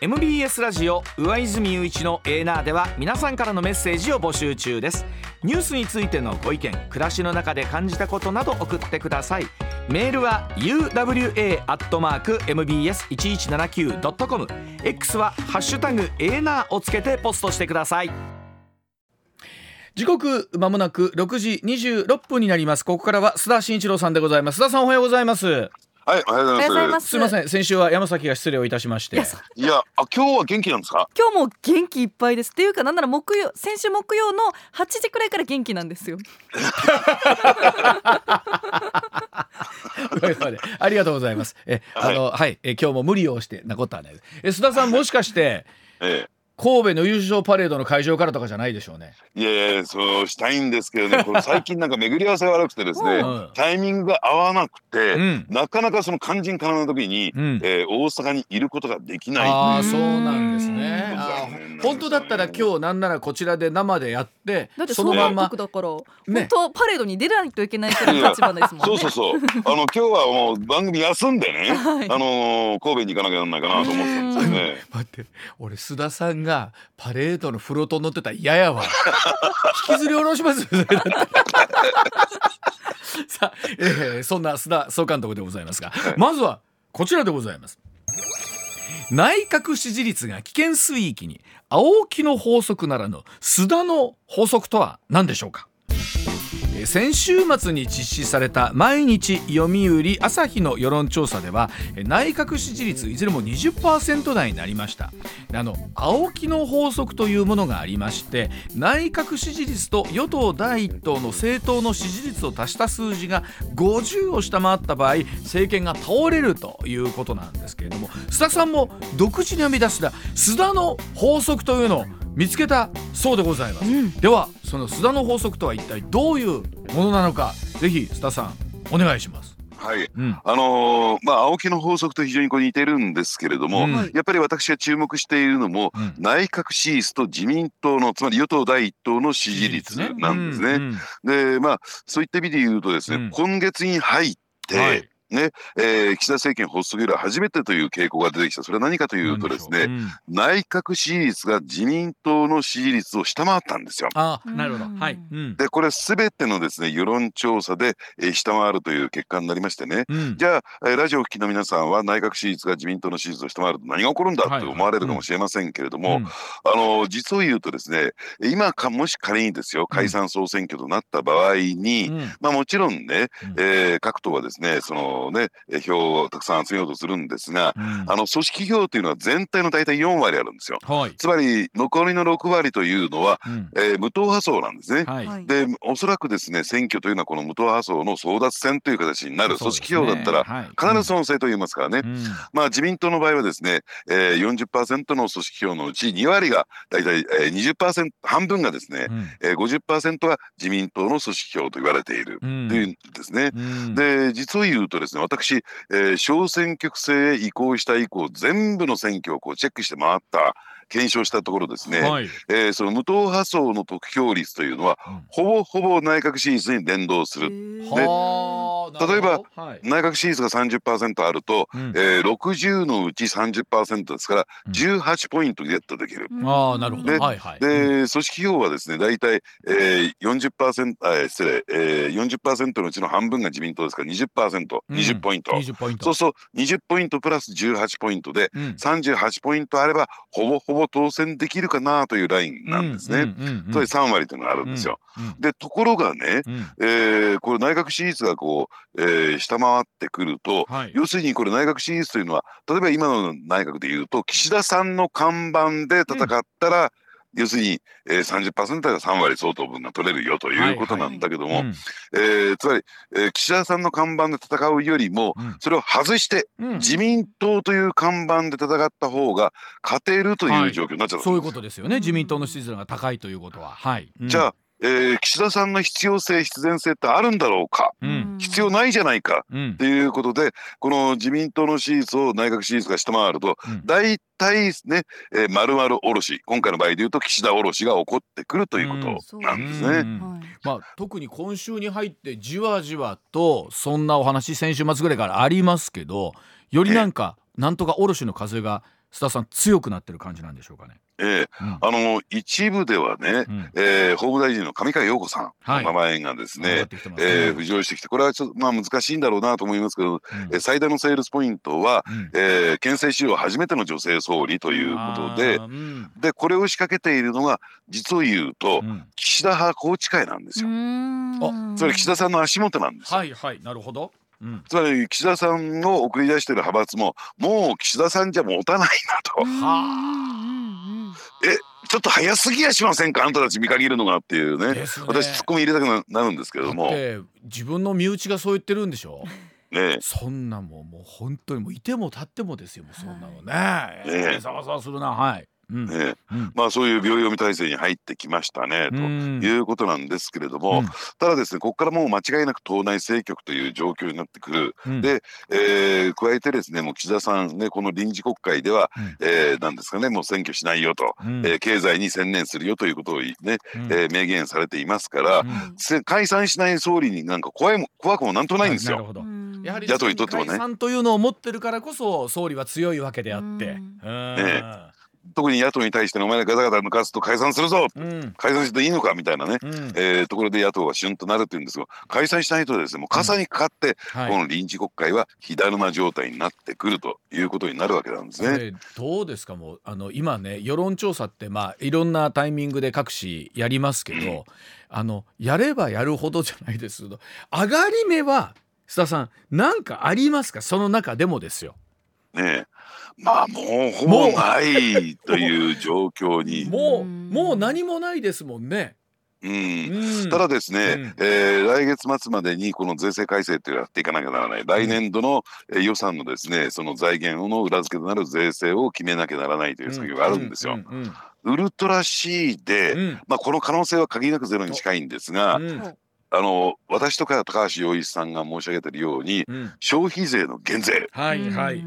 MBS ラジオ上泉雄一のエーナーでは皆さんからのメッセージを募集中です。ニュースについてのご意見暮らしの中で感じたことなど送ってください。メールは uwa.mbs1179.com X はハッシュタグエーナーをつけてポストしてください。時刻まもなく6時26分になります。ここからは須田慎一郎さんでございます。須田さんおはようございます。はい、おはようございます。すみません、先週は山崎が失礼をいたしまして。いや、あ、今日は元気なんですか？今日も元気いっぱいです。っていうか、なんなら木曜、先週木曜の8時くらいから元気なんですよ。ありがとうございます。え、あの、はい、はい、え、今日も無理をしてなことはない。え、須田さん、もしかして。ええ。神戸の優勝パレードの会場からとかじゃないでしょうね。いやいやそうしたいんですけどね。これ最近なんか巡り合わせ悪くてですね、うん、タイミングが合わなくて、うん、なかなかその肝心要の時に、うん、えー、大阪にいることができないああそうなんですね。本当だったら今日なんならこちらで生でやってだってそのまんま。だから、ね、本当パレードに出ないといけないくらい 立場ですもんね。そうそうそう。あの今日はもう番組休んでね、はい、あの神戸に行かなきゃなんないかなと思ってたんですよね。待って俺須田さんがパレードのフロート乗ってたら嫌やわ。引きずり下ろします。さあ、えー、そんな須田総監督でございますが、まずはこちらでございます。内閣支持率が危険水域に青木の法則ならぬ須田の法則とは何でしょうか？先週末に実施された毎日読売朝日の世論調査では内閣支持率いずれも20%台になりました。あの青木の法則というものがありまして内閣支持率と与党第一党の政党の支持率を足した数字が50を下回った場合政権が倒れるということなんですけれども須田さんも独自に編み出した須田の法則というのを見つけたそうでございます、うん、ではその須田の法則とは一体どういうものなのかぜひ須田さんお願いします。はい、うん、あのー、まあ青木の法則と非常にこう似てるんですけれども、うん、やっぱり私が注目しているのも、うん、内閣支持率と自民党のつまり与党第一党の支持率なんですね。でまあそういった意味で言うとですね、今月に入って、はいねえー、岸田政権発足以来初めてという傾向が出てきた。それは何かというとですね、うん、内閣支持率が自民党の支持率を下回ったんですよ。あなるほど、はい、でこれすべてのですね世論調査で、えー、下回るという結果になりましてね、うん、じゃあ、えー、ラジオを聴きの皆さんは内閣支持率が自民党の支持率を下回ると何が起こるんだって思われるかもしれませんけれども、はいはいうん、あの実を言うとですね今かもし仮にですよ解散総選挙となった場合に、まあもちろんね、えー、各党はですねそのね票をたくさん集めようとするんですが、うん、あの組織票というのは全体の大体4割あるんですよ。はい、つまり残りの6割というのは、うん、えー、無党派層なんですね。はい、でおそらくですね選挙というのはこの無党派層の争奪戦という形になる、組織票だったら必ず賛成と言いますからね、うん、まあ自民党の場合はですね、えー、40%の組織票のうち2割が大体、えー、20%半分がですね、うん。えー、50%は自民党の組織票と言われている。というんですね。で実を言うとですね。私えー、小選挙区制へ移行した以降全部の選挙をこうチェックして回った検証したところですね、はい、えー、その無党派層の得票率というのは、うん、ほぼほぼ内閣支持率に連動する。で例えば、はい、内閣支持率が30%あると、うん、えー、60のうち30%ですから、うん、18ポイントゲットできる。あなるほど、はいはい、で、組織票はですね大体、えー、40%あ失礼、えー、40%のうちの半分が自民党ですから 20%20、うん、20ポイント。そうすると20ポイントプラス18ポイントで、うん、38ポイントあればほぼほぼ当選できるかなというラインなんですね。それ3割というのがあるんですよ。うんうん、でところがね、うん、えー、これ内閣支持率がこう、えー、下回ってくると、はい、要するにこれ内閣支持率というのは例えば今の内閣でいうと岸田さんの看板で戦ったら、うん要するに、えー、30%が3割相当分が取れるよということなんだけども、はいはいうん、えー、つまり、えー、岸田さんの看板で戦うよりも、うん、それを外して、うん、自民党という看板で戦った方が勝てるという状況になっちゃう、はい、そういうことですよね。自民党の支持率が高いということは。はい、じゃあえー、岸田さんの必要性必然性ってあるんだろうか、うん、必要ないじゃないか、うん、っていうことでこの自民党の支持率を内閣支持率が下回ると、うん、大体ね、えー、丸々おろし今回の場合でいうと岸田おろしが起こってくるということなんですね。まあ、特に今週に入ってじわじわとそんなお話先週末ぐらいからありますけどよりなんかなんとかおろしの風が須田さん強くなってる感じなんでしょうかね。ええ、うん、あの一部ではね、うん、えー、法務大臣の上川陽子さんの名前がですね、はい、ね。えー、浮上してきてこれはちょっとまあ難しいんだろうなと思いますけど、うん、え最大のセールスポイントは、うん、えー、県政史上初めての女性総理ということで、うん、でこれを仕掛けているのが実を言うと、岸田派宏池会なんですよ。それ岸田さんの足元なんですはいはいなるほど。うん、つまり岸田さんを送り出している派閥ももう岸田さんじゃ持たないなと。えちょっと早すぎやしませんか？あんたたち見限るのがっていうね、ね、私ツッコミ入れたくなるんですけども。自分の身内がそう言ってるんでしょ？ねそんなもんもう本当にもういても立ってもですよもうそんなのね。ねざわざわするな。はいね、まあそういう秒読み体制に入ってきましたね、ということなんですけれども、ただですねここからもう間違いなく党内政局という状況になってくる、で、えー、加えてですねもう岸田さんねこの臨時国会では、うえー、なんですかねもう選挙しないよと、うえー、経済に専念するよということをね、うえー、明言されていますから、解散しない総理になんか怖いも怖くもなんとないんですよ。やはり野党にとってもね。解散というのを持ってるからこそ総理は強いわけであって。ね特に野党に対してお前らガタガタ抜かすと解散するぞ、うん、解散していいのかみたいなね、うん、えー、ところで野党が旬となるっていうんですが解散しないとですねもう傘にかかって、うん、この臨時国会は火だるま状態になってくるということになるわけなんですね。どうですか？もうあの今ね世論調査ってまあいろんなタイミングで各紙やりますけど、あのやればやるほどじゃないですけど上がり目は須田さん何かありますか？その中でもですよ。ね。まあもうほぼないという状況に。もうもう何もないですもんね。うん、ただですね、うん、えー、来月末までにこの税制改正というのをやっていかなきゃならない。来年度の予算のですねその財源の裏付けとなる税制を決めなきゃならないという作業があるんですよ。ウルトラ C で、うん、まあ、この可能性は限りなくゼロに近いんですが、あの私とか高橋洋一さんが申し上げてるように、うん、消費税の減税、はいはい、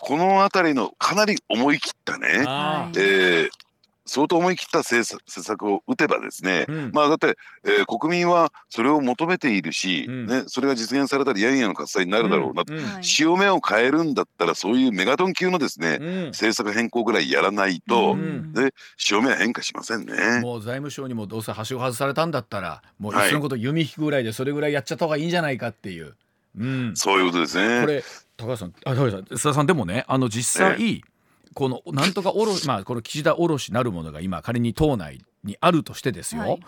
この辺りのかなり思い切ったね、えー、相当思い切った政策を打てばですね、うん、まあだって、えー、国民はそれを求めているし、うん、ね、それが実現されたらやんやの喝采になるだろうな、うん。うん、潮目を変えるんだったらそういうメガトン級のですね、政策変更ぐらいやらないと、で潮目は変化しませんね。もう財務省にもどうせはしご外されたんだったらもう一緒のこと弓引くぐらいでそれぐらいやっちゃった方がいいんじゃないかっていう。うん、そういうことですね。これ高橋さん、あ高橋さん、須田さんでもね、あの実際、ええこのなんとかおろまあこの岸田おろしなるものが今仮に党内にあるとしてですよ、はい。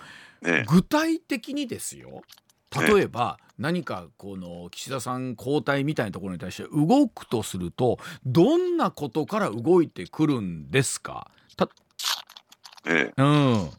具体的にですよ。例えば何かこの岸田さん交代みたいなところに対して動くとするとどんなことから動いてくるんですか？た、ええ、うん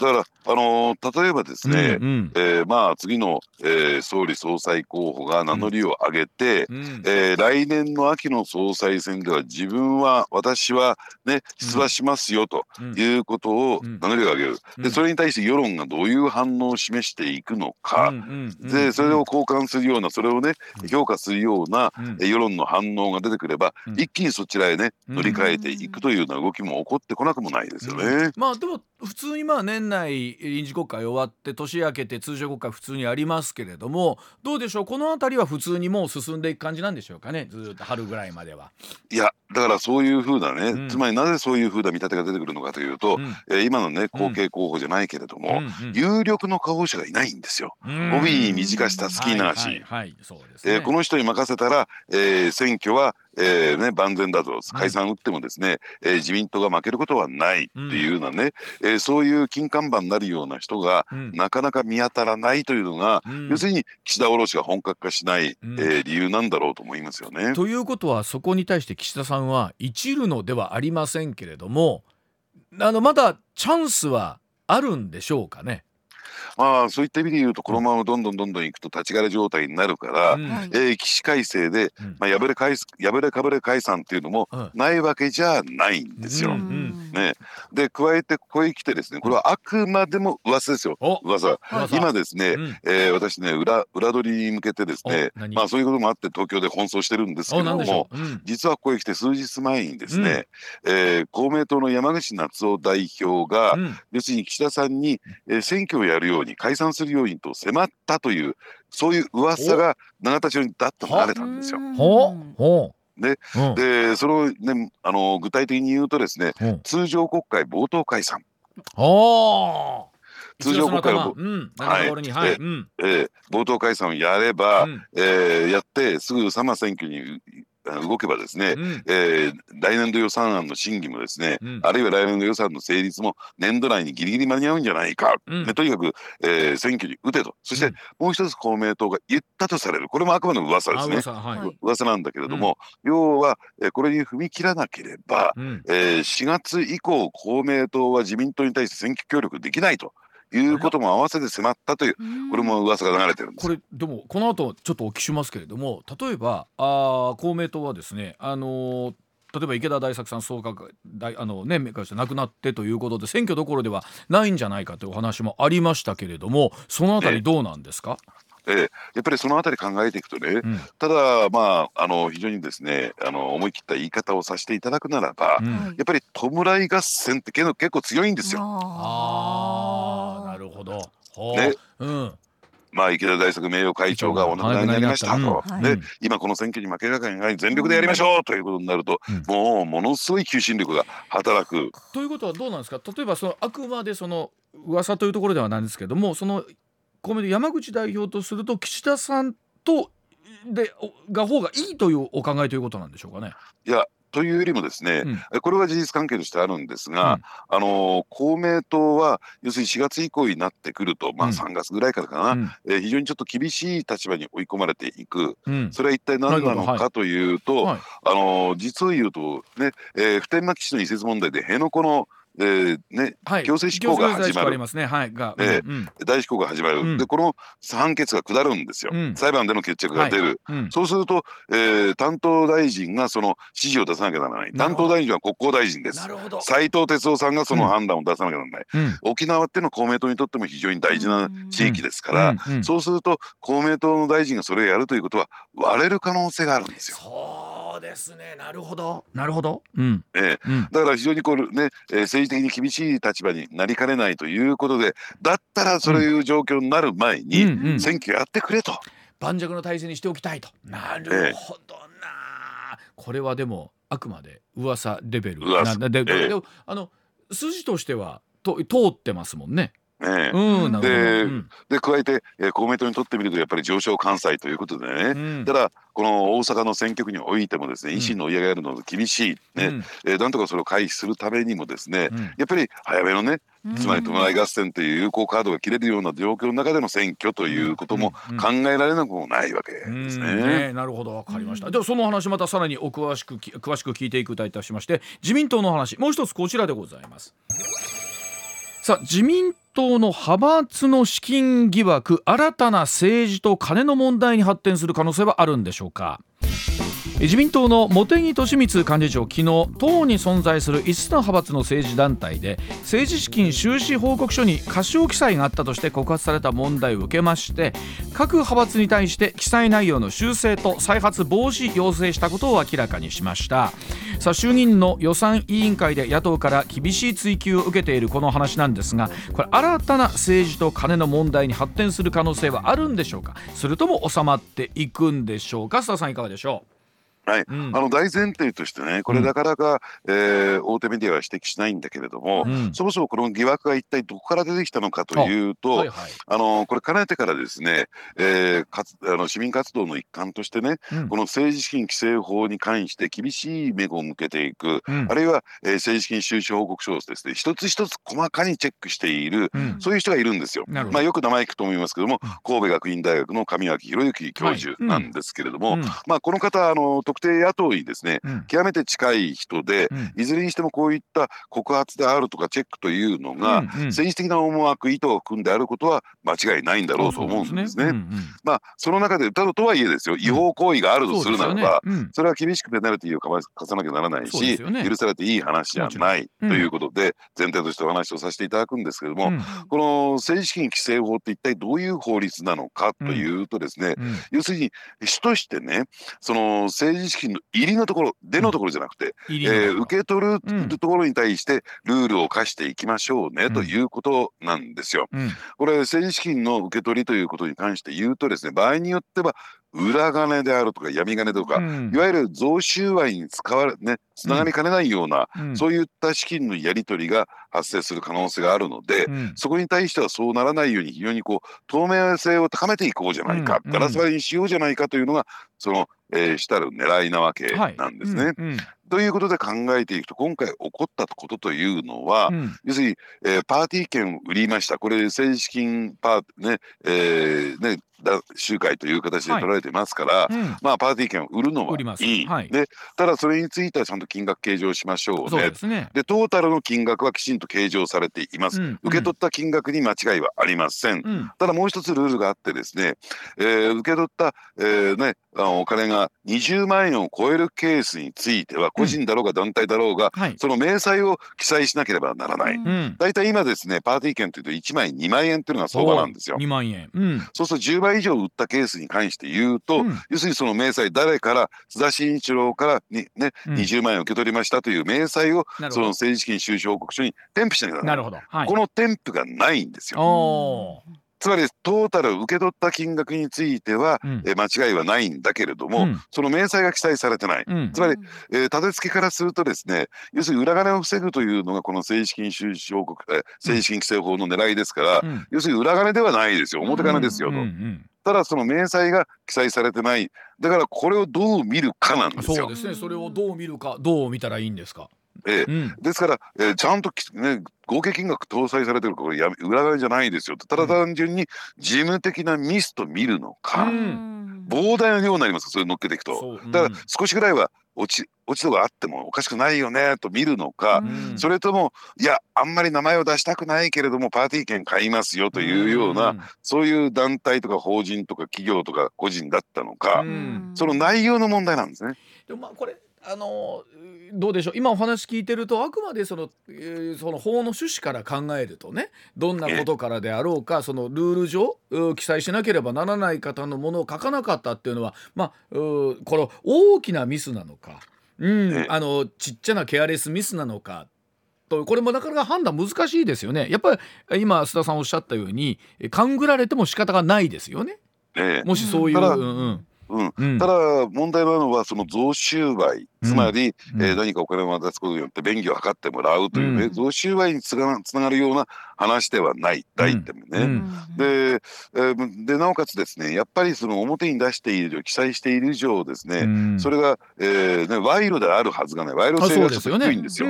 だからあのー、例えばですね、うんうん、えー、まあ次の、えー、総理総裁候補が名乗りを上げて、うん、えー、来年の秋の総裁選では自分は私はね出馬しますよということを名乗りを上げる、うん、でそれに対して世論がどういう反応を示していくのか、うん、でそれを交換するようなそれをね評価するような、世論の反応が出てくれば、一気にそちらへね乗り換えていくというような動きも起こってこなくもないですよね。まあでも普通にまあ年内臨時国会終わって年明けて通常国会普通にありますけれどもどうでしょう？この辺りは普通にもう進んでいく感じなんでしょうかね？ずっと春ぐらいまでは。いやだからそういうふうなね、うん、つまりなぜそういうふうな見立てが出てくるのかというと、うん、えー、今のね後継候補じゃないけれども、うん、有力の候補者がいないんですよ。帯に短したスキーナー氏、はいえこの人に任せたら、えー、選挙はえーね、万全だと解散打ってもですね、うん、えー、自民党が負けることはないっていうようなね、うん、えー、そういう金看板になるような人が、うん、なかなか見当たらないというのが、うん、要するに岸田卸が本格化しない、うん、えー、理由なんだろうと思いますよね。ということはそこに対して岸田さんは一縷のではありませんけれどもあのまだチャンスはあるんでしょうかね。まあそういった意味で言うとこのままどんどんどんどんいくと立ち枯れ状態になるから、うん、えー、起死回生で、まあ、破れ解破れかぶれ解散っていうのもないわけじゃないんですよ。ね、で加えてここへ来てですねこれはあくまでも噂ですよ。噂。今ですね、うん、えー、私ね裏裏取りに向けてですねまあそういうこともあって東京で奔走してるんですけども、う？ん、実はここへ来て数日前にですね、うん、えー、公明党の山口夏夫代表が、要するに岸田さんに、えー、選挙をやるように解散するようにと迫ったというそういう噂が永田町にだっと流れたんですよ。ね、でそのねあの具体的に言うとですね、通常国会冒頭解散。あ通常国会を、うん、はい、はい、えー、えー、冒頭解散をやれば、うん、えー、やってすぐサマー選挙に動けばですね、うん、えー、来年度予算案の審議もですね、うん、あるいは来年度予算の成立も年度内にギリギリ間に合うんじゃないか、うん、ね、とにかく、えー、選挙に打てと。そしてもう一つ公明党が言ったとされる。これもあくまでも噂ですね。噂,、はい、噂なんだけれども、要は、えー、これに踏み切らなければ、うん、えー、4月以降公明党は自民党に対して選挙協力できないと。いうことも合わせて迫ったというこれも噂が流れてるんです。これでもこの後ちょっとお聞きしますけれども例えばあ公明党はですねあのー例えば池田大作さん総閣大あのねして亡くなってということで選挙どころではないんじゃないかというお話もありましたけれどもそのあたりどうなんですか、えー、やっぱりそのあたり考えていくとね、うん、ただまああの非常にですねあの思い切った言い方をさせていただくならば、うん、やっぱり弔い合戦って結構強いんですよ。あほど。ね、うん。まあ、池田大作名誉会長がお亡くなりになりましたと、うん、で、今この選挙に負けながら全力でやりましょうということになると、うん、もうものすごい求心力が働く。ということはどうなんですか？例えばそのあくまでその噂というところではないんですけどもその公明党山口代表とすると岸田さんとでが方がいいというお考えということなんでしょうかね？いやというよりもですね、うん、これは事実関係としてあるんですが、うん、あの公明党は要するに4月以降になってくると、まあ、3月ぐらいからかな、うん、えー、非常にちょっと厳しい立場に追い込まれていく、それは一体何なのかというと、はい、あの実を言うとね、えー、普天間基地の移設問題で辺野古のえーね、はい、強制執行が始まる。ますね。はい。が、えー、うん、大執行が始まる、うん、で、この判決が下るんですよ。うん、裁判での決着が出る。はい、そうすると、えー、担当大臣がその指示を出さなきゃならない。担当大臣は国交大臣です。斉藤哲夫さんがその判断を出さなきゃならない。沖縄っての公明党にとっても非常に大事な地域ですから、そうすると公明党の大臣がそれをやるということは割れる可能性があるんですよ。そうですね。なるほど。なるほど。うん。えー、だから非常にこうね、えー、政治的に厳しい立場になりかねないということでだったらそういう状況になる前に選挙やってくれと。盤石の体制にしておきたいと。なるほどな、えー、これはでもあくまで噂レベル噂で、えー、あの筋としてはと通ってますもんね。ねうん、で、うん、で加えて、えー、公明党にとってみるとやっぱり上昇関西ということでね、うん、ただこの大阪の選挙区においてもですね維新の追い上げるのが厳しい、ね。うん、えー、なんとかそれを回避するためにもですね、やっぱり早めのねつまり弔い合戦という有効カードが切れるような状況の中での選挙ということも考えられなくもないわけですね。ねなるほど。わかりました。ではその話またさらにお詳しく詳しく聞いていくたいたしまして自民党の話もう一つこちらでございます。さあ自民党の派閥の資金疑惑新たな政治と金の問題に発展する可能性はあるんでしょうか？自民党の茂木敏光幹事長昨日党に存在する5つの派閥の政治団体で政治資金収支報告書に過少記載があったとして告発された問題を受けまして各派閥に対して記載内容の修正と再発防止要請したことを明らかにしました。さあ衆議院の予算委員会で野党から厳しい追及を受けているこの話なんですがこれ新たな政治と金の問題に発展する可能性はあるんでしょうか？それとも収まっていくんでしょうか？須田さんいかがでしょう？はい、うん、あの大前提としてねこれなかなか、うん、えー、大手メディアは指摘しないんだけれども、うん、そもそもこの疑惑が一体どこから出てきたのかというとあ、はいはい、あのこれかねてからですね、えー、かつあの市民活動の一環としてね、この政治資金規正法に関して厳しい目を向けていく、あるいは、えー、政治資金収支報告書をですね一つ一つ細かにチェックしている、そういう人がいるんですよ。まあ、よく名前聞くと思いますけども神戸学院大学の上脇博之教授なんですけれども、はい、まあ、この方あの特定野党にですね、うん、極めて近い人で、うん、いずれにしてもこういった告発であるとかチェックというのが、うんうん、政治的な思惑意図を組んであることは間違いないんだろうと思うんですね。うんうん、まあその中で歌うとはいえですよ。違法行為があるとするならば、そ、ね,、れは厳しくペナルティーを課さなきゃならないし、ね、許されていい話じゃないということで、前提としてお話をさせていただくんですけれども、この政治資金規正法って一体どういう法律なのかというとですね、要するに主としてねその政治資金の入りのところ出のところじゃなくて、うん、えー、受け取るところに対してルールを課していきましょうね、ということなんですよ。これ政治資金の受け取りということに関して言うとですね場合によっては裏金であるとか闇金とか、うん、いわゆる贈収賄に使われねつながりかねないような、うん、そういった資金のやり取りが発生する可能性があるので、うん、そこに対してはそうならないように非常にこう透明性を高めていこうじゃないか、ガラス張りにしようじゃないかというのがその、えー、主たる狙いなわけなんですね。はいということで考えていくと今回起こったことというのは、うん、要するに、えー、パーティー券を売りました。これ政治資金パーね,、えー、ね集会という形で取られてますから、はいうん、まあパーティー券を売るのはいい、はい、でただそれについてはちゃんと金額計上しましょうね。で、ね、トータルの金額はきちんと計上されています、うん、受け取った金額に間違いはありません、うん、ただもう一つルールがあってですね、えー、受け取った、えーね、あのお金が20万円を超えるケースについては個人だろうが団体だろうが、その明細を記載しなければならない、大体今ですねパーティー券というと1枚2万円っていうのが相場なんですよ。2万円、そうすると10倍以上売ったケースに関して言うと、うん、要するにその明細誰から津田慎一郎からに、ねうん、20万円受け取りましたという明細をその政治資金収支報告書に添付しなきゃならない、はい、この添付がないんですよ。つまりトータル受け取った金額については、うん、え間違いはないんだけれども、うん、その明細が記載されてない、うん、つまり、えー、立て付けからするとですね要するに裏金を防ぐというのがこの政治資金収支報告、えー、政治資金規正法の狙いですから、要するに裏金ではないですよ。表金ですよと。ただその明細が記載されてない。だからこれをどう見るかなんですよ。そうですね。それをどう見るかどう見たらいいんですか？ええ、うん、ですから、えー、ちゃんと、ね、合計金額搭載されてるこれや裏側じゃないですよ。ただ単純に事務的なミスと見るのか、うん、膨大な量になりますそれ乗っけていくと、うん、だから少しぐらいは落ち落ち度があってもおかしくないよねと見るのか、うん、それともいやあんまり名前を出したくないけれどもパーティー券買いますよというような、うん、そういう団体とか法人とか企業とか個人だったのか、うん、その内容の問題なんですね。でもまあこれあのどうでしょう。今お話聞いてるとあくまでその,、えー、その法の趣旨から考えるとねどんなことからであろうかそのルール上記載しなければならない方のものを書かなかったっていうのはまあこの大きなミスなのか、うん、あのちっちゃなケアレスミスなのかとこれもなかなか判断難しいですよね。やっぱり今須田さんおっしゃったように勘ぐられても仕方がないですよね。もしそういう、うんうんうん、ただ問題なのはその贈収賄。つまり、うん、えー、何かお金を渡すことによって便宜を図ってもらうというね、うん、贈収賄につながるような話ではない。第一点目ね。うん、で,、えー、でなおかつですねやっぱりその表に出している記載している以上ですね、それが、えーね、賄賂であるはずがない。賄賂性がちょっと低いんですよ。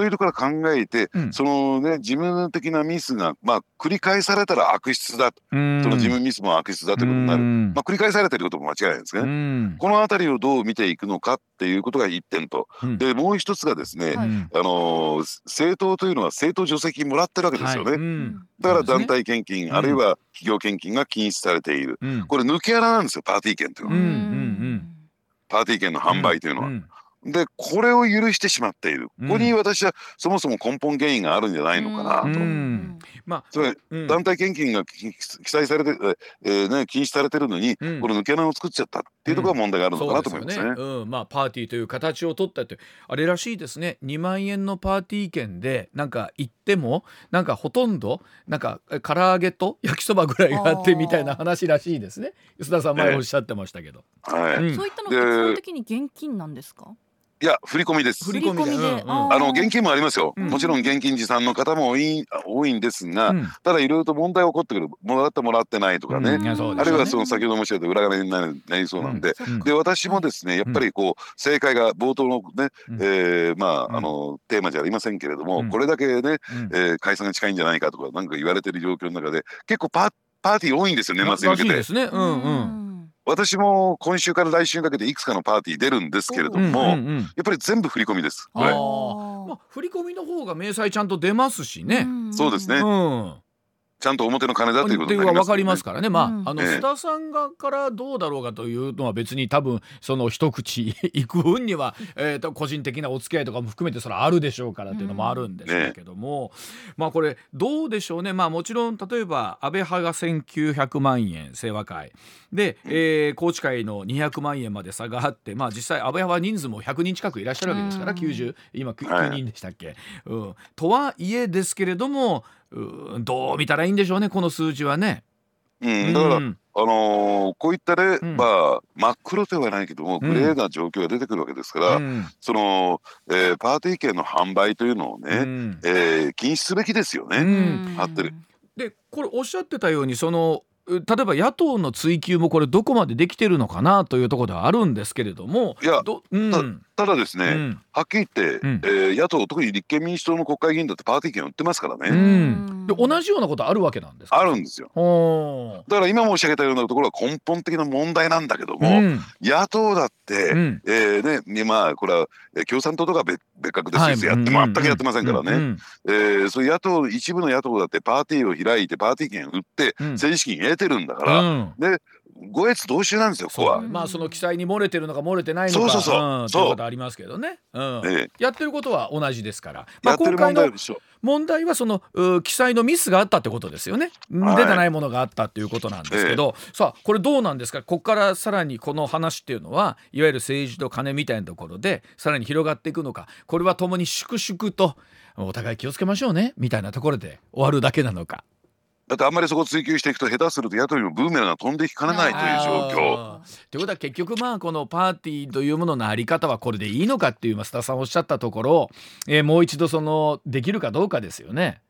というところから考えて、うん、そのね事務的なミスがまあ繰り返されたら悪質だその事務ミスも悪質だということになる、まあ、繰り返されていることも間違いないですね。この辺りをどう見ていくのかっていうことが一点と、うん、でもう一つがですね、はい、あの政党というのは政党助成金もらってるわけですよね。はい、だから団体献金、ね、あるいは企業献金が禁止されている、これ抜け穴なんですよパーティー券というのは。パーティー券の販売というのは。でこれを許してしまっている、ここに私はそもそも根本原因があるんじゃないのかな。と。まあ、それ、団体献金が記載されて、えーね、禁止されてるのに、この抜け穴を作っちゃったっていうところが問題があるのかなと思いますね。うん、まあパーティーという形を取ったってあれらしいですね。2万円のパーティー券でなんか行ってもなんかほとんどなんか唐揚げと焼きそばぐらいがあってみたいな話らしいですね。須田さん前おっしゃってましたけど。はい、そういったのって基本的に現金なんですか？いや振り込みです。振り込みで、うん、あの現金もありますよ。うん、もちろん現金持参の方も多い多いんですが、うん、ただいろいろと問題起こってくる。もらってもらってないとかね。ね。あるいはその先ほど申し上げた裏金になりそうなんで、で私もですねやっぱりこう正解が冒頭のね、えー、まああのテーマじゃありませんけれども、これだけね、えー、解散が近いんじゃないかとかなんか言われてる状況の中で結構パパーティー多いんですよ年末に向けて。ですね。うん。うん。私も今週から来週にかけていくつかのパーティー出るんですけれども、やっぱり全部振り込みです。これ。まあ、振り込みの方が明細ちゃんと出ますしね。そうですね。うんちゃんと表の金だということが分かりますからね。まあ、うん、あの須田さんがからどうだろうかというのは別に多分その一口いく分には、えー、と個人的なお付き合いとかも含めてそれあるでしょうからっていうのもあるんでしょうけども、うんね、まあこれどうでしょうね。まあもちろん例えば安倍派が1900万円清和会。で、えー、高知会の200万円まで差があって、まあ実際安倍派は人数も100人近くいらっしゃるわけですから、うん、90今 9, 人でしたっけ、うん。とはいえですけれどもどう見たらいいんでしょうねこの数字はね。うん、だから、ああのー、こういったね、うん、まあ真っ黒ではないけどもグレーな状況が出てくるわけですから、うん、その、えー、パーティー券の販売というのをね、うん、えー、禁止すべきですよね、うん、ってる。でこれおっしゃってたようにその例えば野党の追及もこれどこまでできてるのかなというところではあるんですけれどもいや、うん、ただですね、うん、はっきり言って、うん、えー、野党特に立憲民主党の国会議員だってパーティー券売ってますからね、うん、で同じようなことあるわけなんですあるんですよ。だから今申し上げたようなところは根本的な問題なんだけども、野党だって、うん、えー、ねまあこれは共産党とか別別格ですよ、はい、やって全くやってませんからね、うん、えー、そういう野党一部の野党だってパーティーを開いてパーティー券売って政治資金得てるんだから、で五越同州なんですよここは。まあその記載に漏れてるのか漏れてないのか。そうそうそう、うん、ということありますけどね、うん。ええ、やってることは同じですから、まあ、今回の問題はその記載のミスがあったってことですよね、はい、出てないものがあったっていうことなんですけど、え、さあこれどうなんですか？ここからさらにこの話っていうのはいわゆる政治と金みたいなところでさらに広がっていくのか。これはともに粛々とお互い気をつけましょうね。みたいなところで終わるだけなのか。だってあんまりそこ追求していくと下手すると野党にもブーメランが飛んでいかねないという状況。ということは結局まあこのパーティーというもののあり方はこれでいいのかっていう増田さんおっしゃったところ、えー、もう一度そのできるかどうかですよね。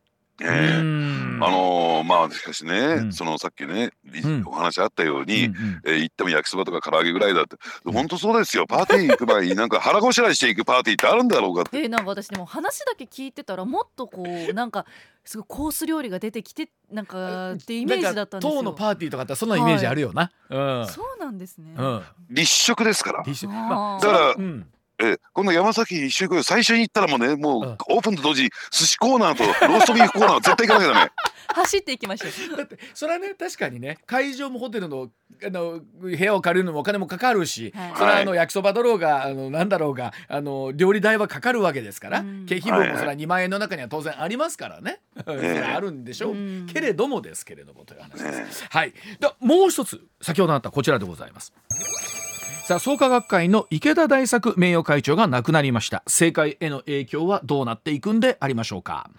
えー、あのー、まあしかしね、うん、そのさっきね、うん、お話あったように、うんうん、えー、行っても焼きそばとか唐揚げぐらいだって本当そうですよ。パーティー行く前に なんか腹ごしらえしていくパーティーってあるんだろうかって。えー、なんか私でも話だけ聞いてたらもっとこうなんかすごいコース料理が出てきてなんかってイメージだったんですよ。当のパーティーとかってそんなイメージあるよな。はい。うん、そうなんですね。うん、立食ですから。まあ、だから、うんえこの山崎一緒に最初に行ったらもうねもうオープンと同時に寿司コーナーとローストビーフコーナー絶対行かなきゃダメ走っていきましょう。だってそれはね確かにね会場もホテルのあの部屋を借りるのもお金もかかるし、はい、それはあの焼きそばだろうがあのなんだろうがあの料理代はかかるわけですから、経費分もそれは2万円の中には当然ありますからね、それはあるんでしょう、けれどもですけれどもという話です。はい、もう一つ先ほどあったこちらでございます。さあ創価学会の池田大作名誉会長が亡くなりました。政界への影響はどうなっていくんでありましょうか。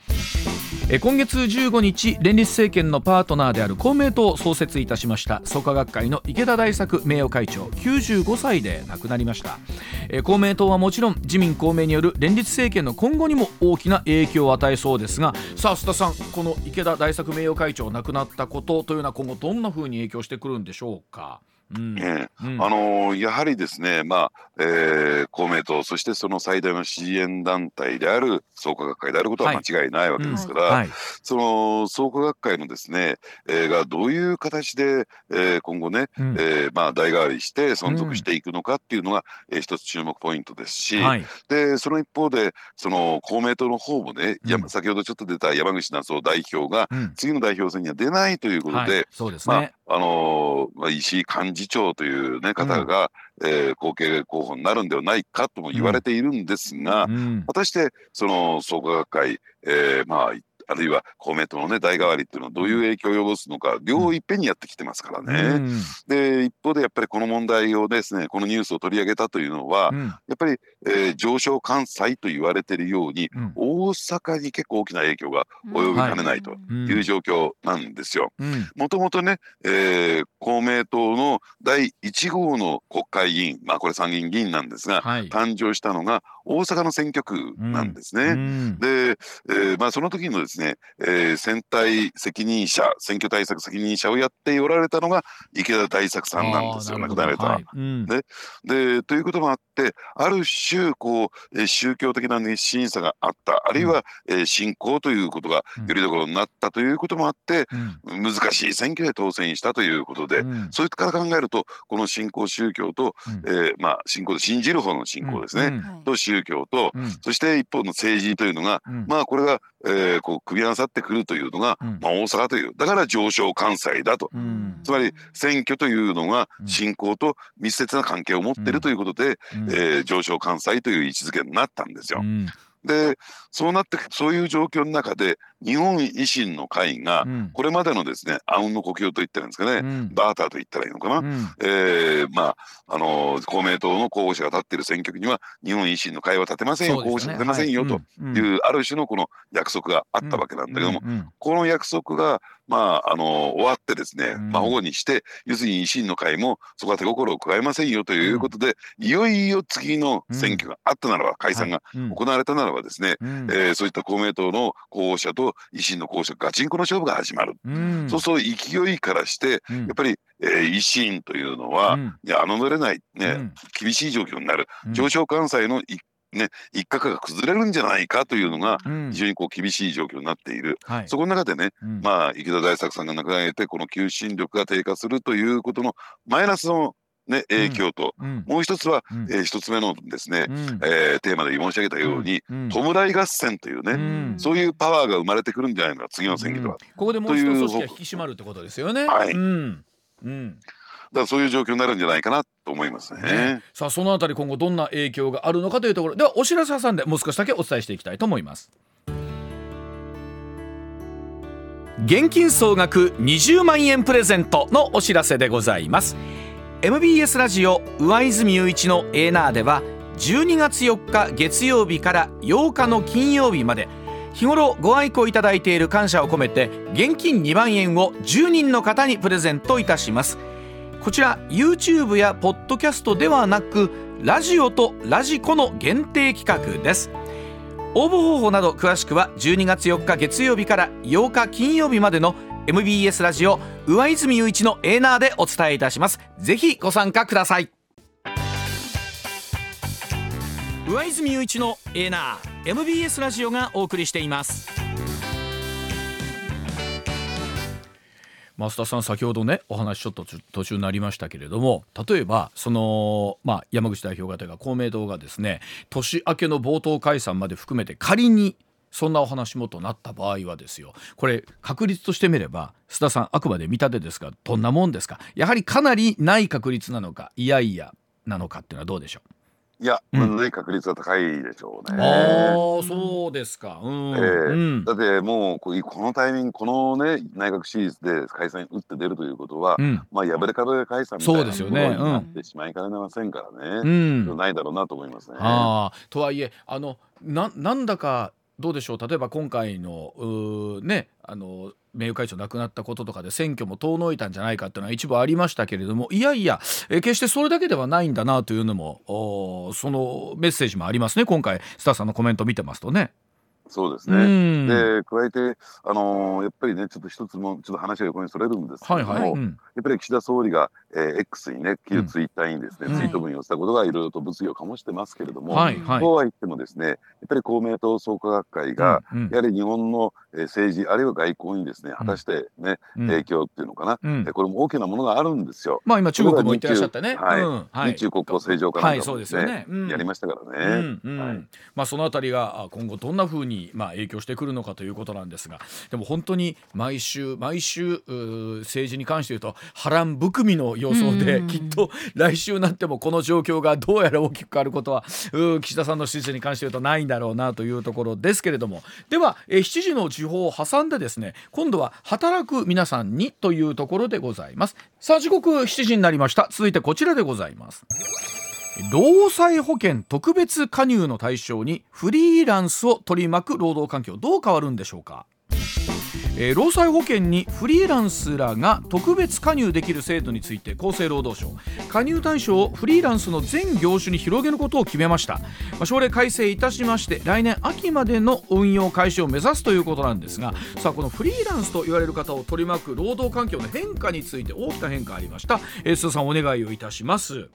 え今月15日連立政権のパートナーである公明党を創設いたしました創価学会の池田大作名誉会長95歳で亡くなりました。え公明党はもちろん自民公明による連立政権の今後にも大きな影響を与えそうですがさあ須田さんこの池田大作名誉会長亡くなったことというのは今後どんなふうに影響してくるんでしょうか。うん。えーうん、あのー、やはりですね、まあえー、公明党そしてその最大の支援団体である創価学会であることは間違いないわけですから、はいうん。はい、その創価学会のですね、えー、がどういう形で、えー、今後ね、うん、えー、まあ、代替わりして存続していくのかっていうのが、うん、えー、一つ注目ポイントですし、はい、でその一方でその公明党の方もね、うん、先ほどちょっと出た山口那代表が次の代表選には出ないということで、はい、そうですね、まああのー、石井幹事長という、ね、方が、うん、えー、後継候補になるんではないかとも言われているんですが、うん、果たしてその創価学会、えー、まああるいは公明党のね代替わりっていうのはどういう影響を及ぼすのか両いっぺんにやってきてますからね。うん、で一方でやっぱりこの問題をですねこのニュースを取り上げたというのは、うん、やっぱり、えー、上昇関西と言われているように、うん、大阪に結構大きな影響が及びかねないという状況なんですよ。もともとね、えー、公明党の第1号の国会議員まあこれ参議院議員なんですが、はい、誕生したのが大阪の選挙区なんですね。で、えー、まあその時のですねね、えー、選対責任者選挙対策責任者をやっておられたのが池田大作さんなんですよ亡くなられた。は。い。うん、ででということもあってある種こう、えー、宗教的な熱心さがあったあるいは、うん、えー、信仰ということがよりどころになったということもあって、うん、難しい選挙で当選したということで、そういったから考えるとこの信仰宗教と、うん、えー、まあ、信仰で信じる方の信仰ですね、と宗教と、そして一方の政治というのが、まあこれが、えー、こう組み合わさってくるというのが、うん、まあ、大阪というだから上昇関西だと、うん、つまり選挙というのが信仰と密接な関係を持っているということで、うん、えー、上昇関西という位置づけになったんですよ。でそうなってそういう状況の中で日本維新の会がこれまでのですねあうんの呼吸と言ってるんですかね、うん、バーターと言ったらいいのかな、うん、えー、まああの公明党の候補者が立っている選挙区には日本維新の会は立てませんよ、ね、候補者立てませんよ、というある種のこの約束があったわけなんだけども、この約束がまあ、あの終わってですね、まあ、保護にして要するに維新の会もそこは手心を加えませんよということで、いよいよ次の選挙があったならば解散が行われたならばですね、えー、そういった公明党の候補者と維新の候補者ガチンコの勝負が始まる、そうそう勢いからして、やっぱりえー、維新というのは、うん、いや侮れない、ね、うん、厳しい状況になる、上昇関西の一ね、一角が崩れるんじゃないかというのが非常にこう厳しい状況になっている、うん、そこの中でね、うん、まあ池田大作さんが亡くなってこの求心力が低下するということのマイナスのね、影響と、うん、もう一つは、うん、えー、一つ目のですね、うん、えー、テーマで申し上げたように、弔い合戦というね、そういうパワーが生まれてくるんじゃないのか次の選挙では、ここでもう一つ組織が引き締まるってことですよね。はい、うん。だからそういう状況になるんじゃないかなと思いますね。ね。さあそのあたり今後どんな影響があるのかというところ。ではお知らせ挟んでもう少しだけお伝えしていきたいと思います。現金総額20万円プレゼントのお知らせでございます MBS ラジオ上泉雄一のエーナーでは12月4日月曜日から8日の金曜日まで日頃ご愛顧いただいている感謝を込めて現金2万円を10人の方にプレゼントいたします。こちら YouTube やポッドキャストではなくラジオとラジコの限定企画です。応募方法など詳しくは12月4日月曜日から8日金曜日までの MBS ラジオ上泉雄一のエーナーでお伝えいたします。ぜひご参加ください。上泉雄一のエーナー MBS ラジオがお送りしています。増田さん先ほどねお話ちょっと途中になりましたけれども例えばその、まあ、山口代表方が公明党がですね年明けの冒頭解散まで含めて仮にそんなお話もとなった場合はですよこれ確率としてみれば須田さんあくまで見立てですがどんなもんですか？やはりかなりない確率なのかいやいやなのかっていうのはどうでしょう？いや、うん、ね、確率は高いでしょうね。ああ、そうですか。うん。えーうん、だってもうこのタイミングこのね内閣支持率で解散打って出るということは、うん、まあ破れ壁で解散みたいなことになってしまいかねませんからね。うん、ないだろうなと思いますね。ああ、とはいえあのななんだかどうでしょう？例えば今回のねあの名誉会長亡くなったこととかで選挙も遠のいたんじゃないかっていうのは一部ありましたけれどもいやいや、え決してそれだけではないんだなというのもそのメッセージもありますね今回スターさんのコメント見てますとね。そうですね。で、加えて、あのー、やっぱりね、ちょっと一つも、ちょっと話が横にそれるんですけども、はいはい。うん、やっぱり岸田総理が、えー、X にね、旧ツイッターにですね、うん、ツイート文をしたことがいろいろと物議を醸してますけれども、はいはい、そうは言ってもですね、やっぱり公明党創価学会が、やはり日本の政治、あるいは外交にですね、果たしてね、うん、影響っていうのかな、うん、これも大きなものがあるんですよ。まあ今中国も言ってらっしゃったね。はい。はい、日中国交正常化なんかもですね、はいすね。やりましたからね。はい、まあそのあたりが今後どんなふうにまあ影響してくるのかということなんですがでも本当に毎週毎週政治に関して言うと波乱含みの予想できっと来週になってもこの状況がどうやら大きく変わることは岸田さんの支持に関して言うとないんだろうなというところですけれども。では7時の地方を挟んでですね今度は働く皆さんにというところでございます。さあ時刻7時になりました。続いてこちらでございます労災保険特別加入の対象にフリーランスを取り巻く労働環境どう変わるんでしょうか？えー、労災保険にフリーランスらが特別加入できる制度について厚生労働省。加入対象をフリーランスの全業種に広げることを決めました、まあ、省令改正いたしまして来年秋までの運用開始を目指すということなんですがさあこのフリーランスと言われる方を取り巻く労働環境の変化について大きな変化ありました、えー、須田さんお願いをいたします。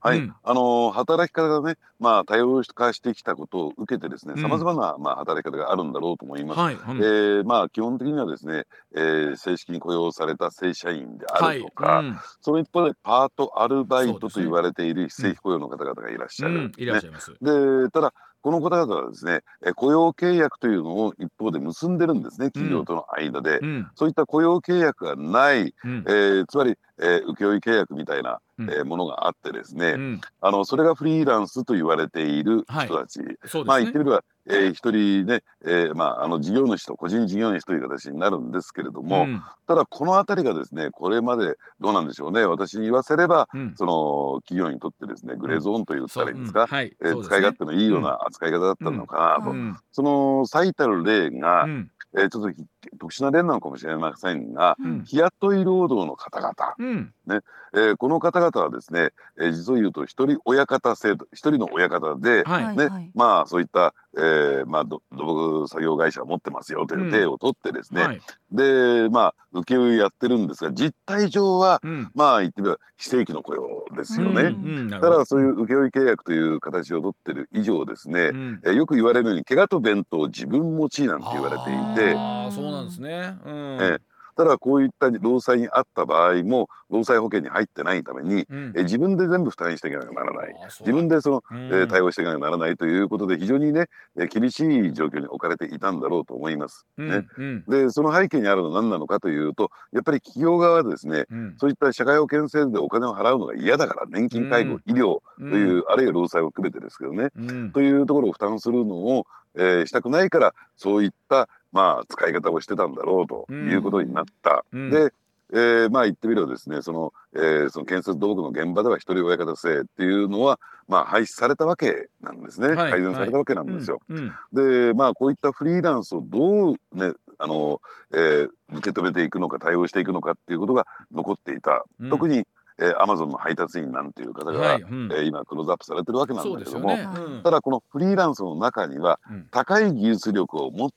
はい、うん、あの働き方がね、まあ、多様化してきたことを受けてですね、さまざまな、まあ、働き方があるんだろうと思います。はい、うん、えー、まあ、基本的にはですね、えー、正式に雇用された正社員であるとか、はい。うん、その一方でパート、アルバイトと言われている非正規雇用の方々がいらっしゃる、ね、いらっしゃいます。でただこの方々はですね、雇用契約というのを一方で結んでるんですね、企業との間で。うん、そういった雇用契約がない、うん、えー、つまり、えー、請負契約みたいな、えー、ものがあってですね、うん、あのそれがフリーランスと言われている人たち、はいね、まあ言ってみれば、えー、一人ね、えー、まああの事業主と個人事業主という形になるんですけれども、うん、ただこの辺りがですねこれまでどうなんでしょうね。私に言わせれば、うん、その企業にとってですねグレーゾーンと言ったらいいんですか、はい、えー、使い勝手のいいような扱い方だったのかなと、その最たる例が、えー、ちょっと特殊な例なのかもしれませんが、うん、日雇い労働の方々、うん、ね。えー、この方々はですね、えー、実を言うと一人親方制度一人の親方で、はい、ね、はい、まあそういった、えー、まあ土木作業会社を持ってますよという例を取ってですね、うんはい、でまあ請負やってるんですが実態上は、まあ言ってみれば非正規の雇用ですよね。だからそういう請負契約という形を取ってる以上ですね、えー、よく言われるように怪我と弁当自分持ちなんて言われていて。あそうなんですね、うん、え。ただこういった労災にあった場合も労災保険に入ってないために、うん、え自分で全部負担していかなきゃならない。自分でその、うん、え対応していかなきゃならないということで非常にね厳しい状況に置かれていたんだろうと思います。うん、ね、でその背景にあるのは何なのかというとやっぱり企業側はですね、そういった社会保険制度でお金を払うのが嫌だから年金介護、医療という、あるいは労災を含めてですけどね、というところを負担するのを、えー、したくないからそういったまあ、使い方をしてたんだろうということになった。うん、でえー、まあ言ってみればですねその,、えー、その建設土木の現場では一人親方制っていうのは、まあ、廃止されたわけなんですね、はい、改善されたわけなんですよ。はいでまあこういったフリーランスをどうねあの、えー、受け止めていくのか対応していくのかっていうことが残っていた。うん、特にえー、アマゾンの配達員なんていう方が、はいうん、えー、今クローズアップされてるわけなんだけども、ね。うん、ただこのフリーランスの中には、高い技術力を持って、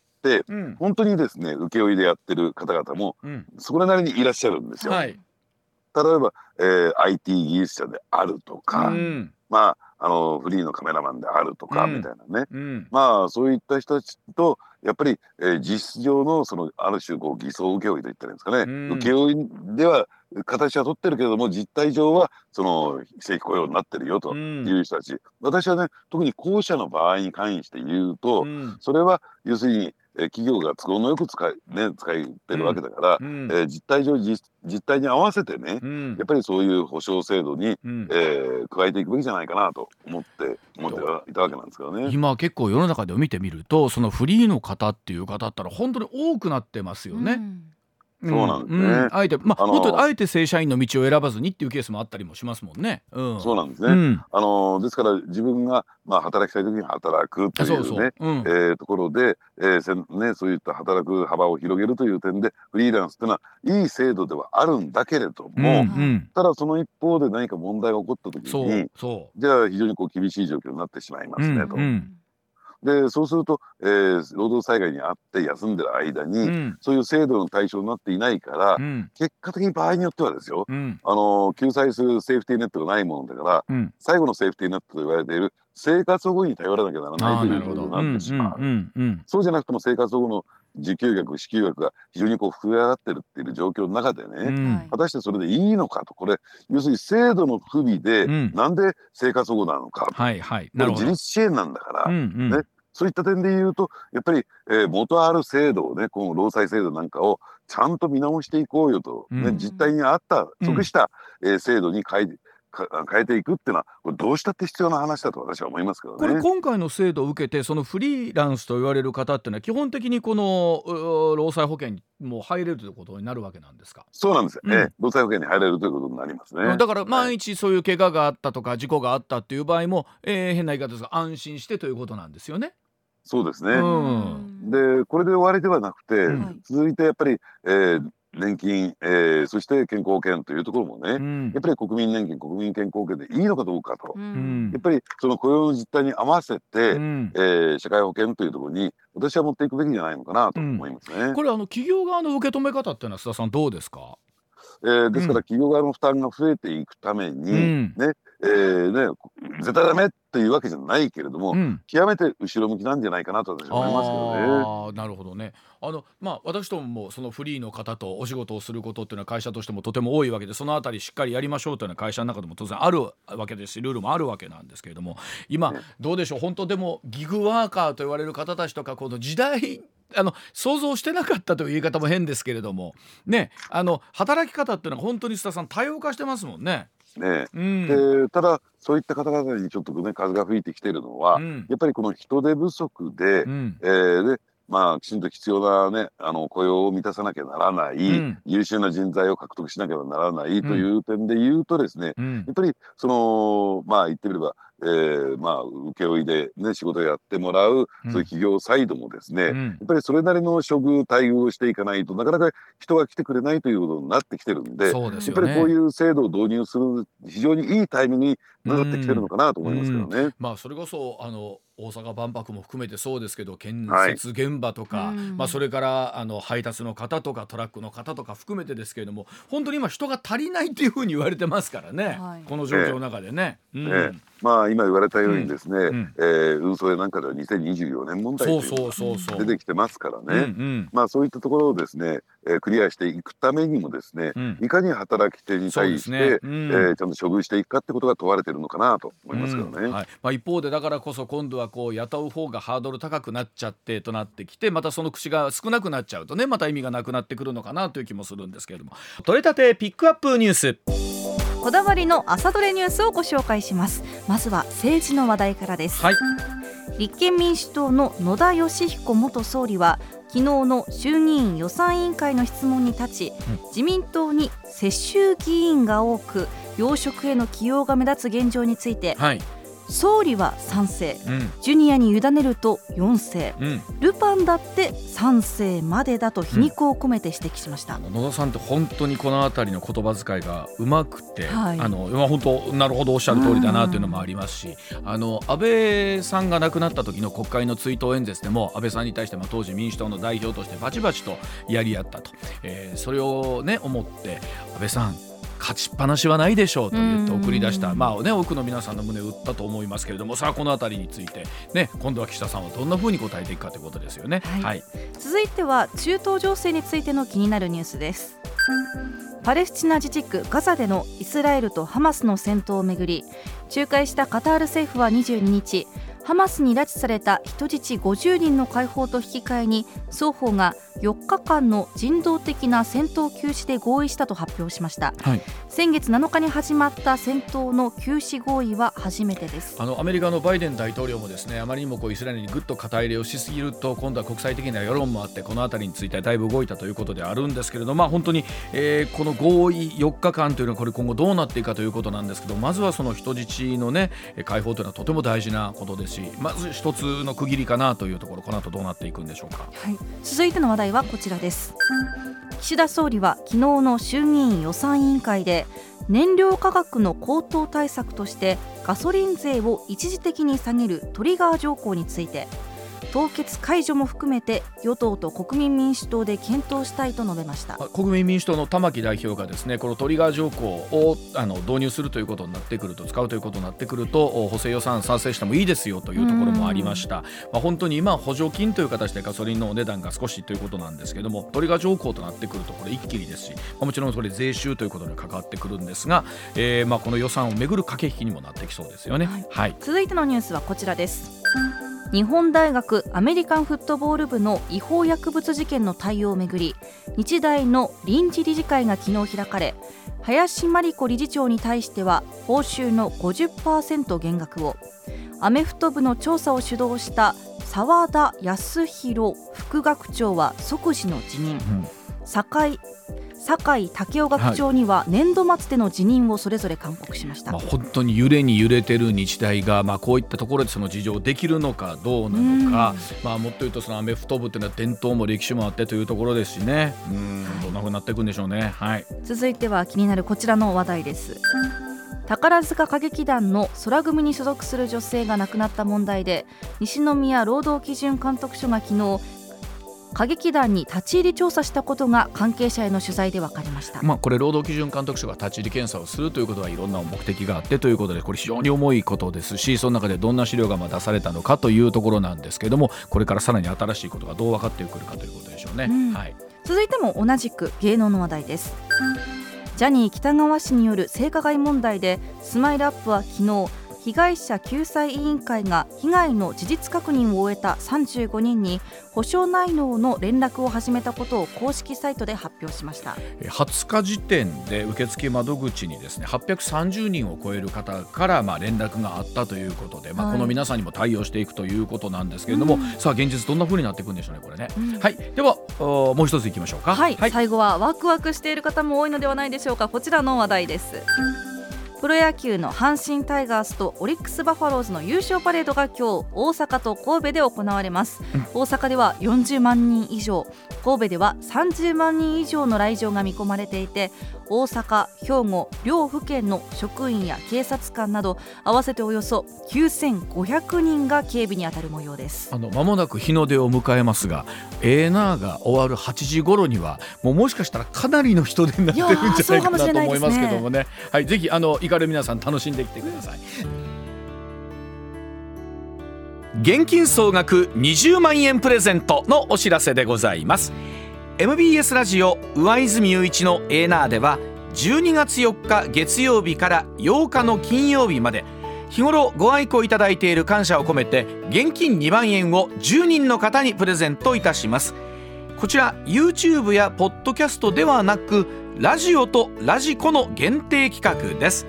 うん、本当にですね請負でやってる方々も、それなりにいらっしゃるんですよ。はい、例えば、えー、IT 技術者であるとか、うん、まああのフリーのカメラマンであるとか、みたいなね、うん、まあそういった人たちとやっぱり、えー、実質上のそのある種こう偽装請負といったらいいんですかね、うん、請負では形は取ってるけれども実態上はその正規雇用になってるよという人たち、うん、私はね特に後者の場合に関して言うと、うん、それは要するにえ企業が都合のよく使い,、ね、使いてるわけだから、うん、えー、実態上実実態に合わせてね、うん、やっぱりそういう保障制度に、うん、えー、加えていくべきじゃないかなと思って思っていたわけなんですけどね。今結構世の中で見てみるとそのフリーの方っていう方ったら本当に多くなってますよね。うんそうなんですね、うん、あえてまあ、もっとあえて正社員の道を選ばずにっていうケースもあったりもしますもんね。うん、そうなんですね。うん、あのですから自分がまあ働きたい時に働くというねえー、ところで、えーせね、そういった働く幅を広げるという点でフリーランスっていうのはいい制度ではあるんだけれども、うんうん、ただその一方で何か問題が起こった時にじゃあ非常にこう厳しい状況になってしまいますねと。うんうんでそうすると、えー、労働災害にあって休んでる間に、うん、そういう制度の対象になっていないから、うん、結果的に場合によってはですよ、うん、あの救済するセーフティーネットがないものだから、最後のセーフティーネットと言われている生活保護に頼らなきゃならないということになってしまう。そうじゃなくても生活保護の受給額支給額が非常にこう増え上がってるっていう状況の中でね、うん、果たしてそれでいいのかと。これ要するに制度の不備で、うん、なんで生活保護なのか、はいはい、自立支援なんだから、うんうん、ね、そういった点で言うとやっぱり、えー、元ある制度をねこの労災制度なんかをちゃんと見直していこうよと、ね、うん、実態に合った即した、うん、えー、制度に変え 変えていくっていうのはこれどうしたって必要な話だと私は思いますけどね。これ今回の制度を受けてそのフリーランスと言われる方っていうのは基本的にこの労災保険にも入れるということになるわけなんですか？そうなんですよ、ね、うん、労災保険に入れるということになりますね。だから万一そういう怪我があったとか事故があったっていう場合も、えー、変な言い方ですが安心してということなんですよね。そうですね。うん、でこれで終わりではなくて、うん、続いてやっぱり、えー、年金、えー、そして健康保険というところもね、うん、やっぱり国民年金国民健康保険でいいのかどうかと、うん、やっぱりその雇用の実態に合わせて、うん、えー、社会保険というところに私は持っていくべきじゃないのかなと思いますね。これあの企業側の受け止め方っていうのは須田さん。どうですかえー、ですから企業側の負担が増えていくために、ねえーね、絶対ダメっていうわけじゃないけれども、うん、極めて後ろ向きなんじゃないかなと私は思いますけどね。あなるほどね。あの、まあ、私どももそのフリーの方とお仕事をすることっていうのは会社としてもとても多いわけでそのあたりしっかりやりましょうというのは会社の中でも当然あるわけですしルールもあるわけなんですけれども今、ね、どうでしょう？本当でもギグワーカーと言われる方たちとかこの時代あの想像してなかったという言い方も変ですけれども。ねあの働き方っていうのは本当に須田さん多様化してますもんね。ね、うん、でただそういった方々にちょっとね風が吹いてきてるのは、うん、やっぱりこの人手不足で、うん、えー、でまあ、きちんと必要な、ね、あの雇用を満たさなきゃならない、うん、優秀な人材を獲得しなければならないという点で言うとですね、うん、やっぱりそのまあ言ってみればえー、まあ請負で、ね、仕事をやってもらう、そういう企業サイドもですね、うん、やっぱりそれなりの処遇待遇をしていかないとなかなか人が来てくれないということになってきてるんで、ね、やっぱりこういう制度を導入する非常にいいタイミングになってきてるのかなと思いますけどね。まあそれこそあの大阪万博も含めてそうですけど建設現場とか、はい、まあ、それからあの配達の方とかトラックの方とか含めてですけれども本当に今人が足りないっていうふうに言われてますからね、はい、この状況の中でね。ねうん。まあ、今言われたようにですね、うん、えー、運送やなんかでは2024年問題というのが出てきてますからね、まあ、そういったところをですね、えー、クリアしていくためにもですね、うん、いかに働き手に対して、ね。うん、えー、ちゃんと処遇していくかってことが問われてるのかなと思いますけどね、うん、はい。まあ、一方でだからこそ今度はこう雇う方がハードル高くなっちゃってとなってきてまたその口が少なくなっちゃうとねまた意味がなくなってくるのかなという気もするんですけれども。取れたてピックアップニュース。こだわりの朝どれニュースをご紹介します。まずは政治の話題からです、はい、立憲民主党の野田佳彦元総理は昨日の衆議院予算委員会の質問に立ち、うん、自民党に世襲議員が多く要職への起用が目立つ現状について、はい総理は賛成、うん、ジュニアに委ねると4世、うん、ルパンだって3世までだと皮肉を込めて指摘しました、うん、野田さんって本当にこの辺りの言葉遣いがうまくて、はい、あの本当なるほどおっしゃる通りだなというのもありますし、あの安倍さんが亡くなった時の国会の追悼演説でも安倍さんに対してまあ当時民主党の代表としてバチバチとやり合ったと、えー、それをね思って安倍さん勝ちっぱなしはないでしょうと言って送り出した、まあね、多くの皆さんの胸を打ったと思いますけれども。さあこの辺りについて、ね、今度は岸田さんはどんなふうに答えていくかということですよね、はい、はい、続いては中東情勢についての気になるニュースです。パレスチナ自治区ガザでのイスラエルとハマスの戦闘をめぐり仲介したカタール政府は22日ハマスに拉致された人質50人の解放と引き換えに双方が4日間の人道的な戦闘休止で合意したと発表しました、はい、先月7日に始まった戦闘の休止合意は初めてです。あのアメリカのバイデン大統領もですねあまりにもこうイスラエルにぐっと肩入れをしすぎると今度は国際的な世論もあってこの辺りについてはだいぶ動いたということであるんですけれどまあ本当に、えー、この合意4日間というのはこれ今後どうなっていくかということなんですけどまずはその人質のね解放というのはとても大事なことですしまず一つの区切りかなというところこの後どうなっていくんでしょうか、はい、続いての話題はこちらです。岸田総理は昨日の衆議院予算委員会で燃料価格の高騰対策としてガソリン税を一時的に下げるトリガー条項について凍結解除も含めて与党と国民民主党で検討したいと述べました。国民民主党の玉木代表がですねこのトリガー条項をあの導入するということになってくると使うということになってくると補正予算賛成してもいいですよというところもありました、まあ、本当に今補助金という形でガソリンのお値段が少しということなんですけどもトリガー条項となってくるとこれ一気にですし、まあ、もちろんそれ税収ということに関わってくるんですが、えー、まあこの予算をめぐる駆け引きにもなってきそうですよね、はい、はい、続いてのニュースはこちらです。日本大学アメリカンフットボール部の違法薬物事件の対応をめぐり日大の臨時理事会が昨日開かれ林真理子理事長に対しては報酬の50%減額をアメフト部の調査を主導した澤田康弘副学長は即時の辞任、うん、酒井酒井武雄学長には年度末での辞任をそれぞれ勧告しました、まあ、本当に揺れに揺れてる日大が、まあ、こういったところでその事情できるのかどうなのか、まあ、もっと言うとそのアメフト部というのは伝統も歴史もあってというところですしね。うんどんなふうになっていくんでしょうね、はい、続いては気になるこちらの話題です。宝塚歌劇団の空組に所属する女性が亡くなった問題で西宮労働基準監督署が昨日歌劇団に立ち入り調査したことが関係者への取材で分かりました、まあ、これ労働基準監督署が立ち入り検査をするということはいろんな目的があってということでこれ非常に重いことですしその中でどんな資料がま出されたのかというところなんですけれどもこれからさらに新しいことがどう分かってくるかということでしょうね、うん、はい、続いても同じく芸能の話題です。ジャニー喜多川氏による性加害問題でスマイルアップは昨日被害者救済委員会が被害の事実確認を終えた35人に保証内容の連絡を始めたことを公式サイトで発表しました。20日時点で受付窓口にですね830人を超える方からまあ連絡があったということで、まあ、この皆さんにも対応していくということなんですけれども、さあ現実どんな風になっていくんでしょうねこれね、うん、はい。ではもう一ついきましょうか、はい、はい、最後はワクワクしている方も多いのではないでしょうか。こちらの話題ですプロ野球の阪神タイガースとオリックス・バファローズの優勝パレードが今日大阪と神戸で行われます、うん、大阪では40万人以上神戸では30万人以上の来場が見込まれていて大阪、兵庫両府県の職員や警察官など合わせておよそ9500人が警備に当たる模様です。あの間もなく日の出を迎えますがエーナーが終わる8時頃にはもうもしかしたらかなりの人出になってるんじゃないかなと思いますけどもね、ね、はいぜひあの行かれる皆さん楽しんできてください。現金総額20万円プレゼントのお知らせでございます MBS ラジオ上泉雄一のエーナーでは12月4日月曜日から8日の金曜日まで日頃ご愛顧いただいている感謝を込めて現金2万円を10人の方にプレゼントいたします。こちら YouTube やポッドキャストではなくラジオとラジコの限定企画です。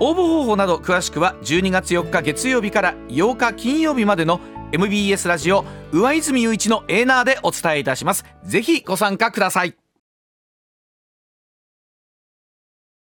応募方法など詳しくは12月4日月曜日から8日金曜日までの MBS ラジオ上泉雄一のエーナーでお伝えいたします。ぜひご参加ください。